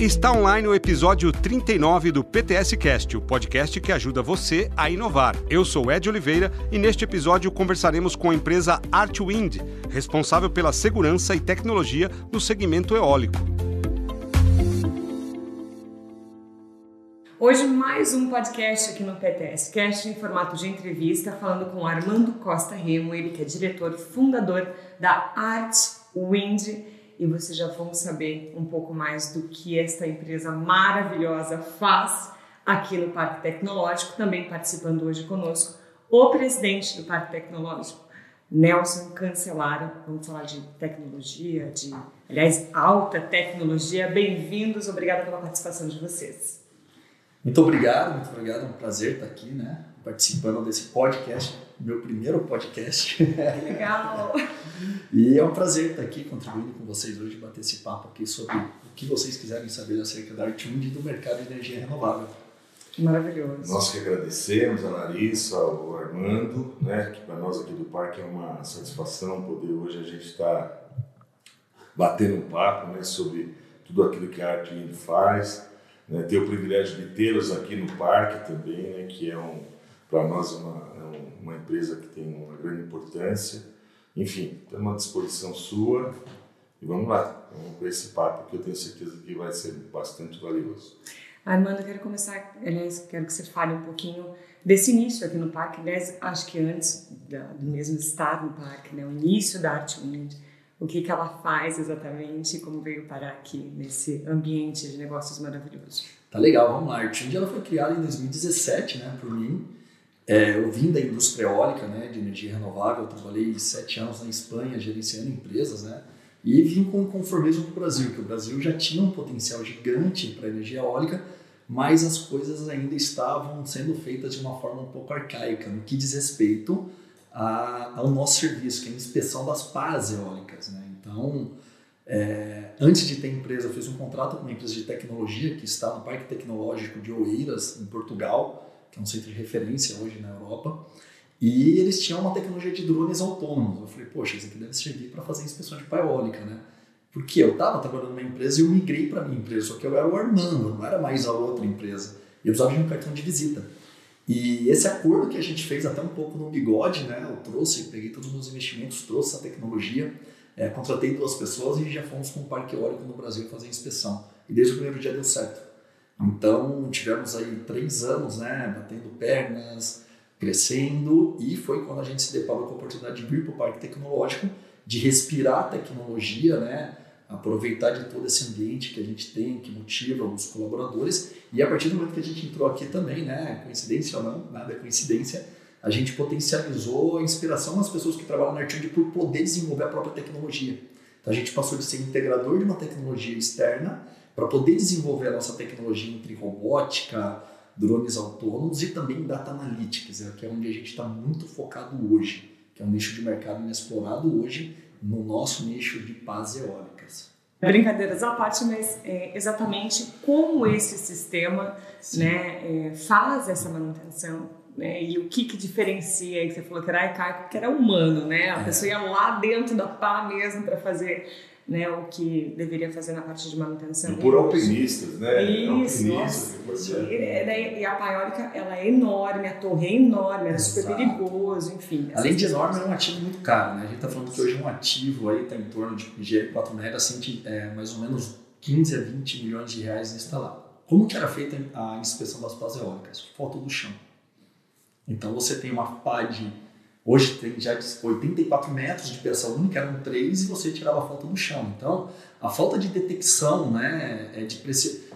Está online o episódio 39 do PTS Cast, o podcast que ajuda você a inovar. Eu sou Ed Oliveira e neste episódio conversaremos com a empresa Artwind, responsável pela segurança e tecnologia no segmento eólico. Hoje mais um podcast aqui no PTS Cast em formato de entrevista, falando com Armando Costa Remo, ele que é diretor fundador da Artwind e vocês já vão saber um pouco mais do que esta empresa maravilhosa faz aqui no Parque Tecnológico. Também participando hoje conosco o presidente do Parque Tecnológico, Nelson Cancelaro. Vamos falar de tecnologia, de, aliás, alta tecnologia. Bem-vindos, obrigada pela participação de vocês. Muito obrigado, muito obrigado. É um prazer estar aqui, né? Participando desse podcast meu primeiro podcast. Que legal! e é um prazer estar aqui contribuindo com vocês hoje, bater esse papo aqui sobre o que vocês quiserem saber acerca da Artwind e do mercado de energia renovável. Maravilhoso. Nós que agradecemos a Larissa, ao Armando, né, que para nós aqui do parque é uma satisfação poder hoje a gente estar tá batendo um papo né, sobre tudo aquilo que a Artwind faz. Né, ter o privilégio de tê-los aqui no parque também, né, que é um, para nós uma, uma empresa que tem uma grande importância. Enfim, estamos à disposição sua e vamos lá, vamos com esse papo que eu tenho certeza que vai ser bastante valioso. Armando, eu quero começar, aliás, quero que você fale um pouquinho desse início aqui no parque, aliás, acho que antes do mesmo estar no parque, né, o início da Art Wind, o que, que ela faz exatamente e como veio parar aqui nesse ambiente de negócios maravilhoso. Tá legal, vamos lá. A Art Wind ela foi criada em 2017, né, por mim, é, eu vim da indústria eólica, né, de energia renovável, trabalhei sete anos na Espanha gerenciando empresas, né, e vim com o conformismo do Brasil, que o Brasil já tinha um potencial gigante para energia eólica, mas as coisas ainda estavam sendo feitas de uma forma um pouco arcaica, no que diz respeito a, ao nosso serviço, que é a inspeção das pás eólicas. Né? Então, é, antes de ter empresa, eu fiz um contrato com uma empresa de tecnologia que está no Parque Tecnológico de Oeiras, em Portugal, que é um centro de referência hoje na Europa, e eles tinham uma tecnologia de drones autônomos. Eu falei, poxa, isso aqui deve servir para fazer inspeção de eólica, né? Porque eu estava trabalhando numa empresa e eu migrei para minha empresa, só que eu era o Armando, não era mais a outra empresa. Eu precisava de um cartão de visita. E esse acordo que a gente fez até um pouco no bigode, né? Eu trouxe, peguei todos os meus investimentos, trouxe essa tecnologia, é, contratei duas pessoas e já fomos com o parque eólico no Brasil fazer inspeção. E desde o primeiro dia deu certo. Então, tivemos aí três anos, né, batendo pernas, crescendo, e foi quando a gente se deparou com a oportunidade de vir para o Parque Tecnológico, de respirar a tecnologia, né, aproveitar de todo esse ambiente que a gente tem, que motiva os colaboradores, e a partir do momento que a gente entrou aqui também, né, coincidência ou não, nada é coincidência, a gente potencializou a inspiração nas pessoas que trabalham na Artind por poder desenvolver a própria tecnologia. Então a gente passou de ser integrador de uma tecnologia externa para poder desenvolver a nossa tecnologia entre robótica, drones autônomos e também data analytics, que é onde a gente está muito focado hoje, que é um nicho de mercado inexplorado hoje no nosso nicho de pás eólicas. Brincadeiras à parte, mas é, exatamente como esse sistema né, é, faz essa manutenção né, e o que, que diferencia, que você falou que era arcaico, que era humano, né? A é. pessoa ia lá dentro da pá mesmo para fazer né, o que deveria fazer na parte de manutenção. E por alpinistas, né? Isso, alpinistas, e, a paiólica, ela é enorme, a torre é enorme, é super perigoso, enfim. Além de enorme, é um ativo muito caro, né? A gente está falando que hoje um ativo aí está em torno de GR4 mega, assim, é, mais ou menos 15 a 20 milhões de reais instalado. Como que era feita a inspeção das pás eólicas? Foto do chão. Então você tem uma pá de Hoje tem já 84 metros de peça única, eram três e você tirava a falta no chão. Então, a falta de detecção, né, é de,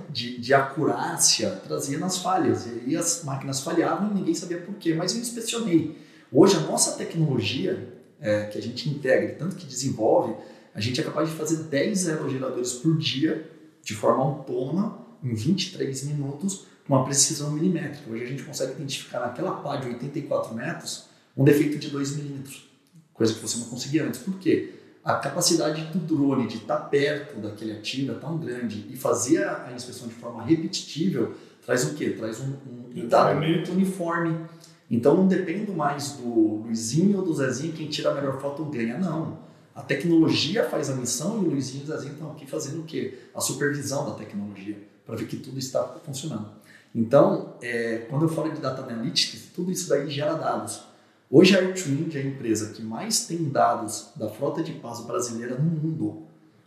de, de acurácia, trazia nas falhas. E aí as máquinas falhavam e ninguém sabia por quê, mas eu inspecionei. Hoje, a nossa tecnologia, é, que a gente integra, tanto que desenvolve, a gente é capaz de fazer 10 aerogeradores por dia, de forma autônoma, em 23 minutos, uma precisão milimétrica. Hoje a gente consegue identificar naquela pá de 84 metros um defeito de 2 milímetros, coisa que você não conseguia antes. Por quê? A capacidade do drone de estar perto daquele ativo é tão grande e fazer a, inspeção de forma repetitível traz o quê? Traz um, um dado muito uniforme. Então não dependo mais do Luizinho ou do Zezinho quem tira a melhor foto ganha, não. A tecnologia faz a missão e o Luizinho e o Zezinho estão aqui fazendo o quê? A supervisão da tecnologia, para ver que tudo está funcionando. Então, é, quando eu falo de Data Analytics, tudo isso daí gera dados. Hoje a Airtwind é a empresa que mais tem dados da frota de pás brasileira no mundo.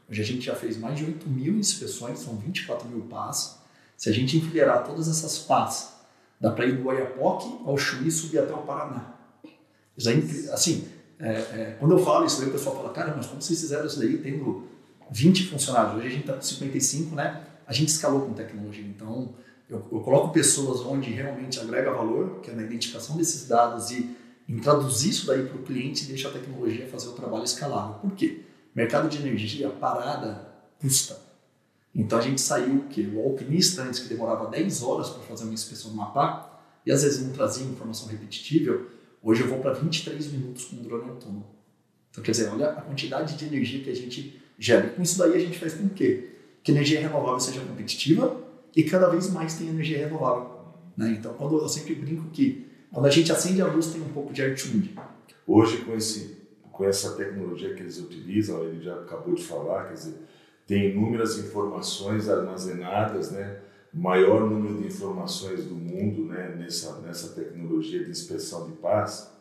Hoje a gente já fez mais de 8 mil inspeções, são 24 mil pás. Se a gente enfileirar todas essas pás, dá para ir do Oiapoque ao Chuí e subir até o Paraná. É assim, é, é, quando eu falo isso, aí o pessoal fala, cara, mas como vocês fizeram isso daí tendo 20 funcionários? Hoje a gente está com 55, né? A gente escalou com tecnologia. Então, eu, eu, coloco pessoas onde realmente agrega valor, que é na identificação desses dados e em traduzir isso daí para o cliente e deixa a tecnologia fazer o trabalho escalável. Por quê? Mercado de energia, parada, custa. Então a gente saiu que o alpinista antes que demorava 10 horas para fazer uma inspeção do mapa e às vezes não trazia informação repetitível, hoje eu vou para 23 minutos com um drone autônomo. Então quer dizer, olha a quantidade de energia que a gente gera. E com isso daí a gente faz com quê? Que energia renovável seja competitiva e cada vez mais tem energia renovável. Né? Então quando eu sempre brinco que quando a gente acende a luz tem um pouco de air Hoje com esse com essa tecnologia que eles utilizam, ele já acabou de falar, quer dizer, tem inúmeras informações armazenadas, né? maior número de informações do mundo né? nessa, nessa tecnologia de inspeção de paz.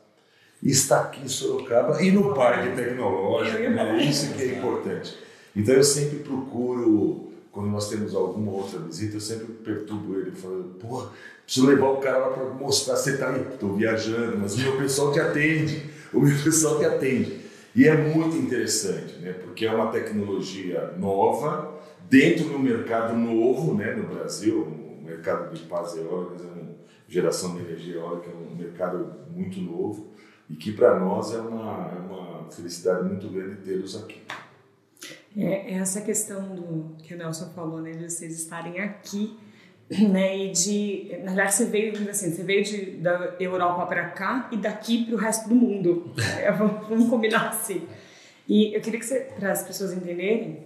está aqui em Sorocaba e no parque tecnológico, né? isso que é importante. Então eu sempre procuro, quando nós temos alguma outra visita, eu sempre perturbo ele, falo, pô, preciso levar o cara lá para mostrar, você está aí, estou viajando, mas o meu pessoal te atende, o meu pessoal te atende. E é muito interessante, né? porque é uma tecnologia nova, dentro de um mercado novo né? no Brasil, o mercado de paz eólicas, é uma geração de energia eólica, é um mercado muito novo e que para nós é uma, é uma felicidade muito grande tê-los aqui. É, essa questão do que o Nelson falou, né, de vocês estarem aqui né? E de, na verdade, você veio, assim, você veio de, da Europa para cá e daqui para o resto do mundo. É, vamos, vamos, combinar assim. E eu queria que você, para as pessoas entenderem,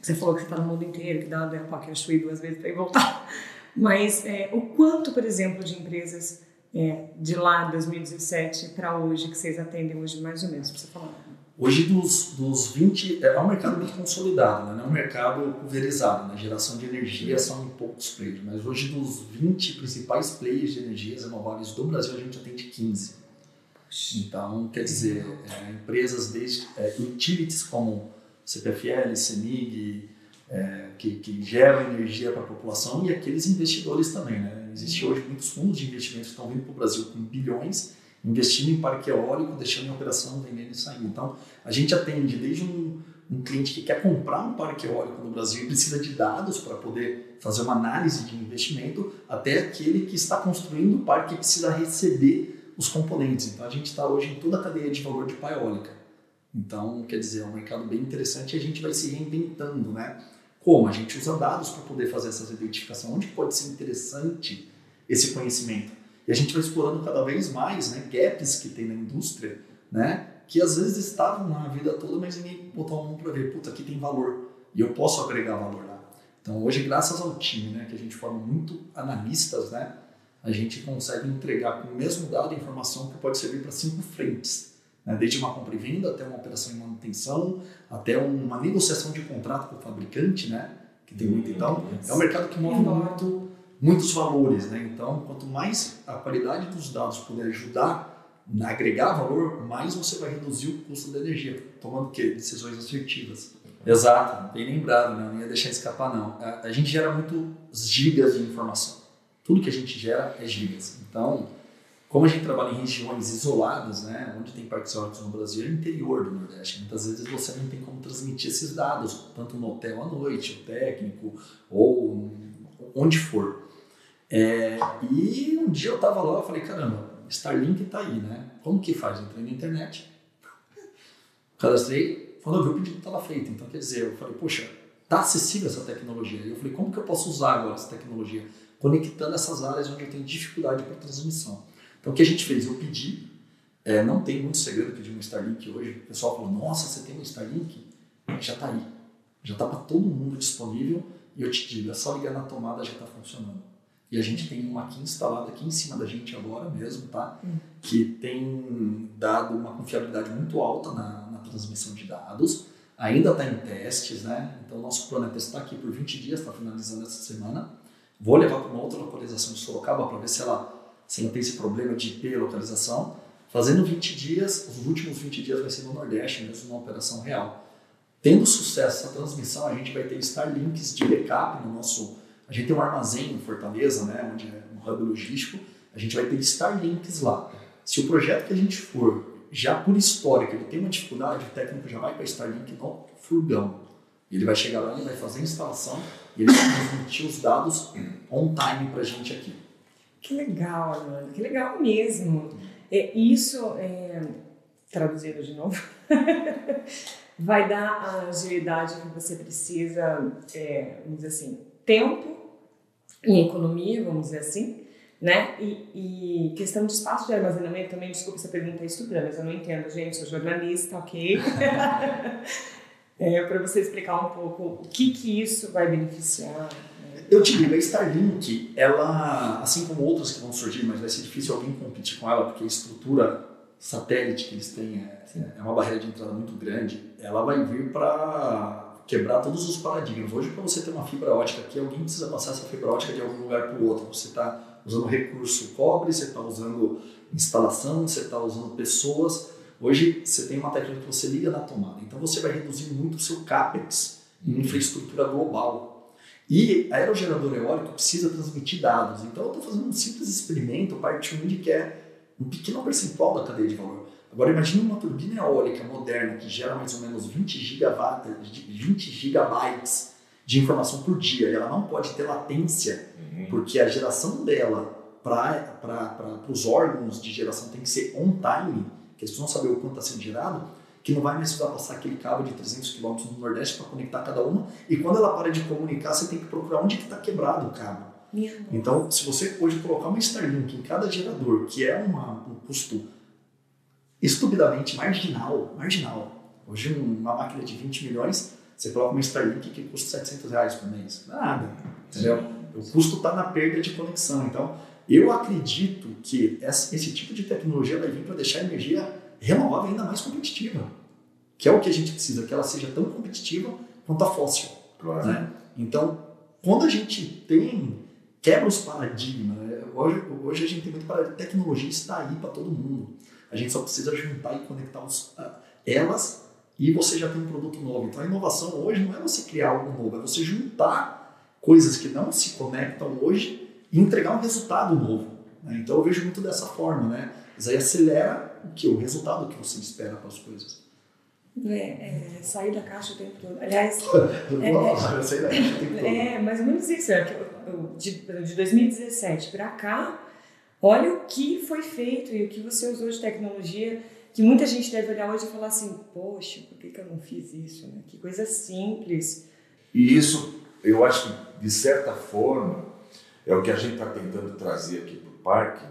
você falou que você está no mundo inteiro, que dá uma pocket Shui duas vezes para ir voltar. Mas é, o quanto, por exemplo, de empresas é, de lá 2017 para hoje que vocês atendem hoje, mais ou menos, para você falar? Hoje, dos, dos 20, é um mercado muito consolidado, né? não é um mercado pulverizado. Na né? geração de energia são poucos players, mas hoje, dos 20 principais players de energias renováveis do Brasil, a gente atende 15. Então, quer dizer, é, empresas desde é, utilities como CPFL, CEMIG, é, que, que geram energia para a população e aqueles investidores também. Né? Existem hoje muitos fundos de investimentos que estão vindo para o Brasil com bilhões investindo em parque eólico, deixando em operação, vendendo e saindo. Então, a gente atende desde um, um cliente que quer comprar um parque eólico no Brasil e precisa de dados para poder fazer uma análise de investimento, até aquele que está construindo o parque e precisa receber os componentes. Então, a gente está hoje em toda a cadeia de valor de eólica. Então, quer dizer, é um mercado bem interessante e a gente vai se reinventando, né? Como? A gente usa dados para poder fazer essas identificações. Onde pode ser interessante esse conhecimento? E a gente vai explorando cada vez mais né, gaps que tem na indústria, né, que às vezes estavam lá a vida toda, mas ninguém botou a mão para ver, puta, aqui tem valor e eu posso agregar valor lá. Então hoje, graças ao time, né, que a gente forma muito analistas, né, a gente consegue entregar com o mesmo dado informação que pode servir para cinco frentes. Né, desde uma compra e venda até uma operação em manutenção, até uma negociação de contrato com o fabricante, né, que tem muito. Então, é um mercado que move muito muitos valores. Né? Então, quanto mais a qualidade dos dados puder ajudar a agregar valor, mais você vai reduzir o custo da energia, tomando o quê? Decisões assertivas. Exato, bem lembrado, né? não ia deixar escapar não. A, a gente gera muitos gigas de informação. Tudo que a gente gera é gigas. Então, como a gente trabalha em regiões isoladas, né, onde tem parques eólicos no Brasil, é interior do Nordeste. Muitas vezes você não tem como transmitir esses dados, tanto no hotel à noite, o técnico, ou onde for. É, e um dia eu tava lá, eu falei, caramba, Starlink tá aí, né? Como que faz? Entrei na internet, cadastrei, quando eu vi o pedido estava feito. Então, quer dizer, eu falei, poxa, tá acessível essa tecnologia. E eu falei, como que eu posso usar agora essa tecnologia? Conectando essas áreas onde eu tenho dificuldade para transmissão. Então, o que a gente fez? Eu pedi, é, não tem muito segredo pedir um Starlink hoje. O pessoal falou, nossa, você tem um Starlink? Já está aí. Já está para todo mundo disponível. E eu te digo, é só ligar na tomada já está funcionando. E a gente tem uma aqui instalada aqui em cima da gente agora mesmo, tá? Hum. Que tem dado uma confiabilidade muito alta na, na transmissão de dados. Ainda está em testes, né? Então, nosso plano é testar aqui por 20 dias, está finalizando essa semana. Vou levar para uma outra localização de Sorocaba para ver se ela, se ela tem esse problema de IP localização. Fazendo 20 dias, os últimos 20 dias vai ser no Nordeste mesmo, uma operação real. Tendo sucesso essa transmissão, a gente vai ter Starlinks de backup no nosso a gente tem um armazém em Fortaleza, né, onde é um hub logístico, a gente vai ter Starlinks lá. Se o projeto que a gente for, já por histórico, ele tem uma dificuldade, o técnico já vai para Starlink no furgão. Ele vai chegar lá, ele vai fazer a instalação e ele vai transmitir os dados on time para a gente aqui. Que legal, Armando, que legal mesmo. É, isso, é, traduzindo de novo, vai dar a agilidade que você precisa, é, vamos dizer assim, tempo em economia, vamos dizer assim, né? E, e, questão de espaço de armazenamento também, desculpa essa pergunta é estúpida, mas eu não entendo, gente, sou jornalista, ok? é, para você explicar um pouco o que que isso vai beneficiar. Né? Eu te digo, a Starlink, ela, assim como outras que vão surgir, mas vai ser difícil alguém competir com ela, porque a estrutura satélite que eles têm é, é uma barreira de entrada muito grande, ela vai vir para quebrar todos os paradigmas. Hoje, para você ter uma fibra ótica aqui, alguém precisa passar essa fibra ótica de algum lugar para o outro. Você está usando recurso cobre, você está usando instalação, você está usando pessoas. Hoje, você tem uma técnica que você liga na tomada. Então, você vai reduzir muito o seu CAPEX em infraestrutura global. E aerogerador eólico precisa transmitir dados. Então, eu estou fazendo um simples experimento, parte 1 de que é um pequeno percentual da cadeia de valor. Agora imagine uma turbina eólica moderna que gera mais ou menos 20, gigawatt, 20 gigabytes de informação por dia e ela não pode ter latência, uhum. porque a geração dela para os órgãos de geração tem que ser on time, que eles precisam saber o quanto está sendo gerado, que não vai mais precisar passar aquele cabo de 300 km no Nordeste para conectar cada uma, e quando ela para de comunicar, você tem que procurar onde está que tá quebrado o cabo. Então, se você hoje colocar uma Starlink em cada gerador, que é uma, um custo estupidamente marginal, marginal. Hoje uma máquina de 20 milhões, você coloca uma Starlink que custa 700 reais por mês. Nada, entendeu? O custo está na perda de conexão. Então, eu acredito que esse tipo de tecnologia vai vir para deixar a energia renovável ainda mais competitiva. Que é o que a gente precisa, que ela seja tão competitiva quanto a fóssil. Claro. Né? Então, quando a gente tem, quebra os paradigmas, né? hoje, hoje a gente tem muito paradigma, tecnologia está aí para todo mundo. A gente só precisa juntar e conectar os, uh, elas e você já tem um produto novo. Então a inovação hoje não é você criar algo novo, é você juntar coisas que não se conectam hoje e entregar um resultado novo. Né? Então eu vejo muito dessa forma, né? Isso aí acelera o que? O resultado que você espera para as coisas. É, é, sair da caixa o tempo todo. Aliás, é, é, sair da caixa o tempo todo. É, mais ou menos isso. É, de, de 2017 para cá, Olha o que foi feito e o que você usou de tecnologia que muita gente deve olhar hoje e falar assim, poxa, por que, que eu não fiz isso? Né? Que coisa simples. E isso, eu acho que, de certa forma, é o que a gente está tentando trazer aqui para o parque.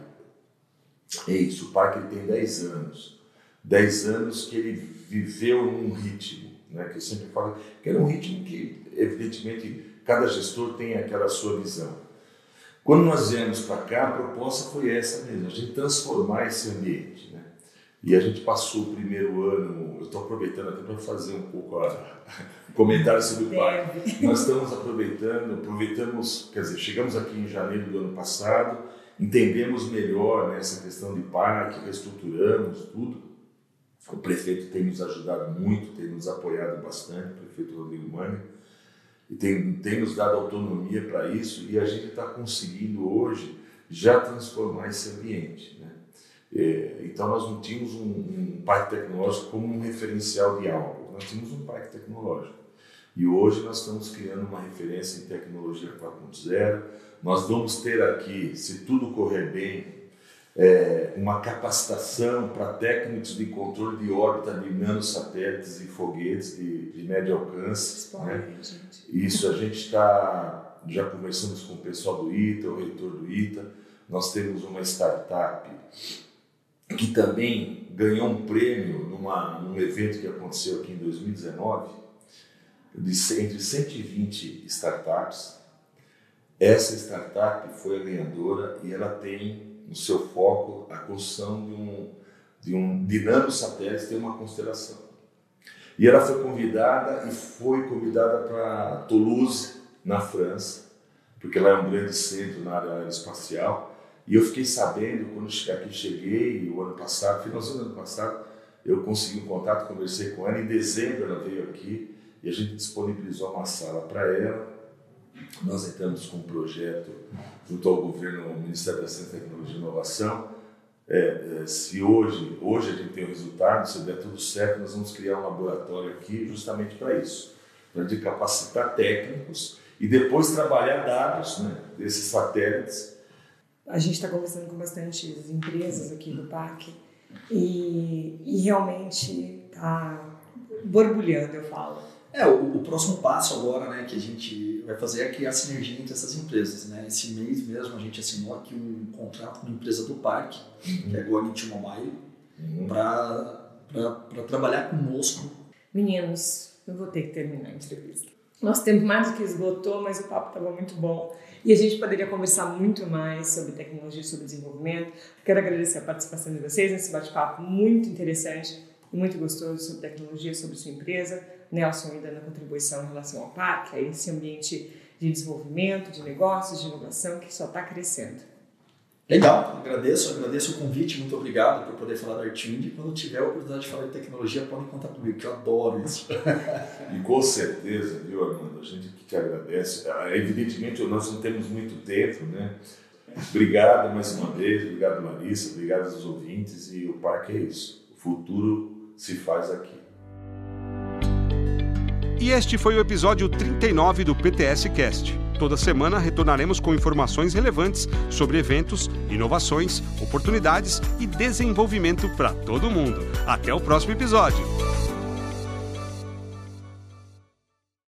É isso, o parque tem 10 anos. 10 anos que ele viveu num ritmo, né? que eu sempre falo, que era um ritmo que, evidentemente, cada gestor tem aquela sua visão. Quando nós viemos para cá, a proposta foi essa mesmo, a gente transformar esse ambiente. Né? E a gente passou o primeiro ano, eu estou aproveitando até para fazer um pouco a, comentário sobre o parque. Nós estamos aproveitando, aproveitamos, quer dizer, chegamos aqui em janeiro do ano passado, entendemos melhor né, essa questão de parque, reestruturamos tudo. O prefeito tem nos ajudado muito, tem nos apoiado bastante, o prefeito Rodrigo Mani e tem, tem nos dado autonomia para isso e a gente está conseguindo hoje já transformar esse ambiente. Né? É, então nós não tínhamos um, um, parque tecnológico como um referencial de algo, nós tínhamos um parque tecnológico. E hoje nós estamos criando uma referência em tecnologia 4.0. Nós vamos ter aqui, se tudo correr bem, é, uma capacitação para técnicos de controle de órbita de nanosatélites e foguetes de, de médio alcance. né? Isso, a gente está, já conversamos com o pessoal do ITA, o reitor do ITA, nós temos uma startup que também ganhou um prêmio numa, num evento que aconteceu aqui em 2019, de, entre 120 startups, Essa startup foi a ganhadora e ela tem no seu foco a construção de um, de um dinâmico satélite, tem uma constelação. E ela foi convidada e foi convidada para Toulouse, na França, porque lá é um grande centro na área aeroespacial. E eu fiquei sabendo, quando aqui cheguei, o ano passado, finalzinho do ano passado, eu consegui um contato, conversei com ela. Em dezembro ela veio aqui e a gente disponibilizou uma sala para ela. Nós entramos com um projeto junto ao governo, ao Ministério da Ciência, Tecnologia e Inovação. É, é, se hoje, hoje a gente tem o resultado, se der tudo certo, nós vamos criar um laboratório aqui justamente para isso, para de capacitar técnicos e depois trabalhar dados né, desses satélites. A gente está conversando com bastante empresas aqui do parque e, e realmente está borbulhando, eu falo. É, o, o, próximo passo agora, né, que a gente vai fazer é criar sinergia entre essas empresas, né? Esse mês mesmo a gente assinou aqui um contrato com uma empresa do parque, uhum. que é a Gornit Mobile, uhum. para trabalhar conosco. Meninos, eu vou ter que terminar a entrevista. Nosso tempo mais do que esgotou, mas o papo estava muito bom. E a gente poderia conversar muito mais sobre tecnologia, sobre desenvolvimento. Quero agradecer a participação de vocês nesse bate-papo muito interessante e muito gostoso sobre tecnologia, sobre sua empresa. Nelson ainda na contribuição em relação ao parque, a esse ambiente de desenvolvimento, de negócios, de inovação que só está crescendo. Legal, agradeço, agradeço o convite, muito obrigado por poder falar da Artwind. Quando tiver a oportunidade de falar de tecnologia, podem contar comigo, que eu adoro isso. e com certeza, viu, Armando, a gente que te agradece. Ah, evidentemente, nós não temos muito tempo, né? Obrigado mais uma vez, obrigado Larissa, obrigado aos ouvintes e o parque é isso. O futuro se faz aqui. E este foi o episódio 39 do PTS Cast. Toda semana retornaremos com informações relevantes sobre eventos, inovações, oportunidades e desenvolvimento para todo mundo. Até o próximo episódio.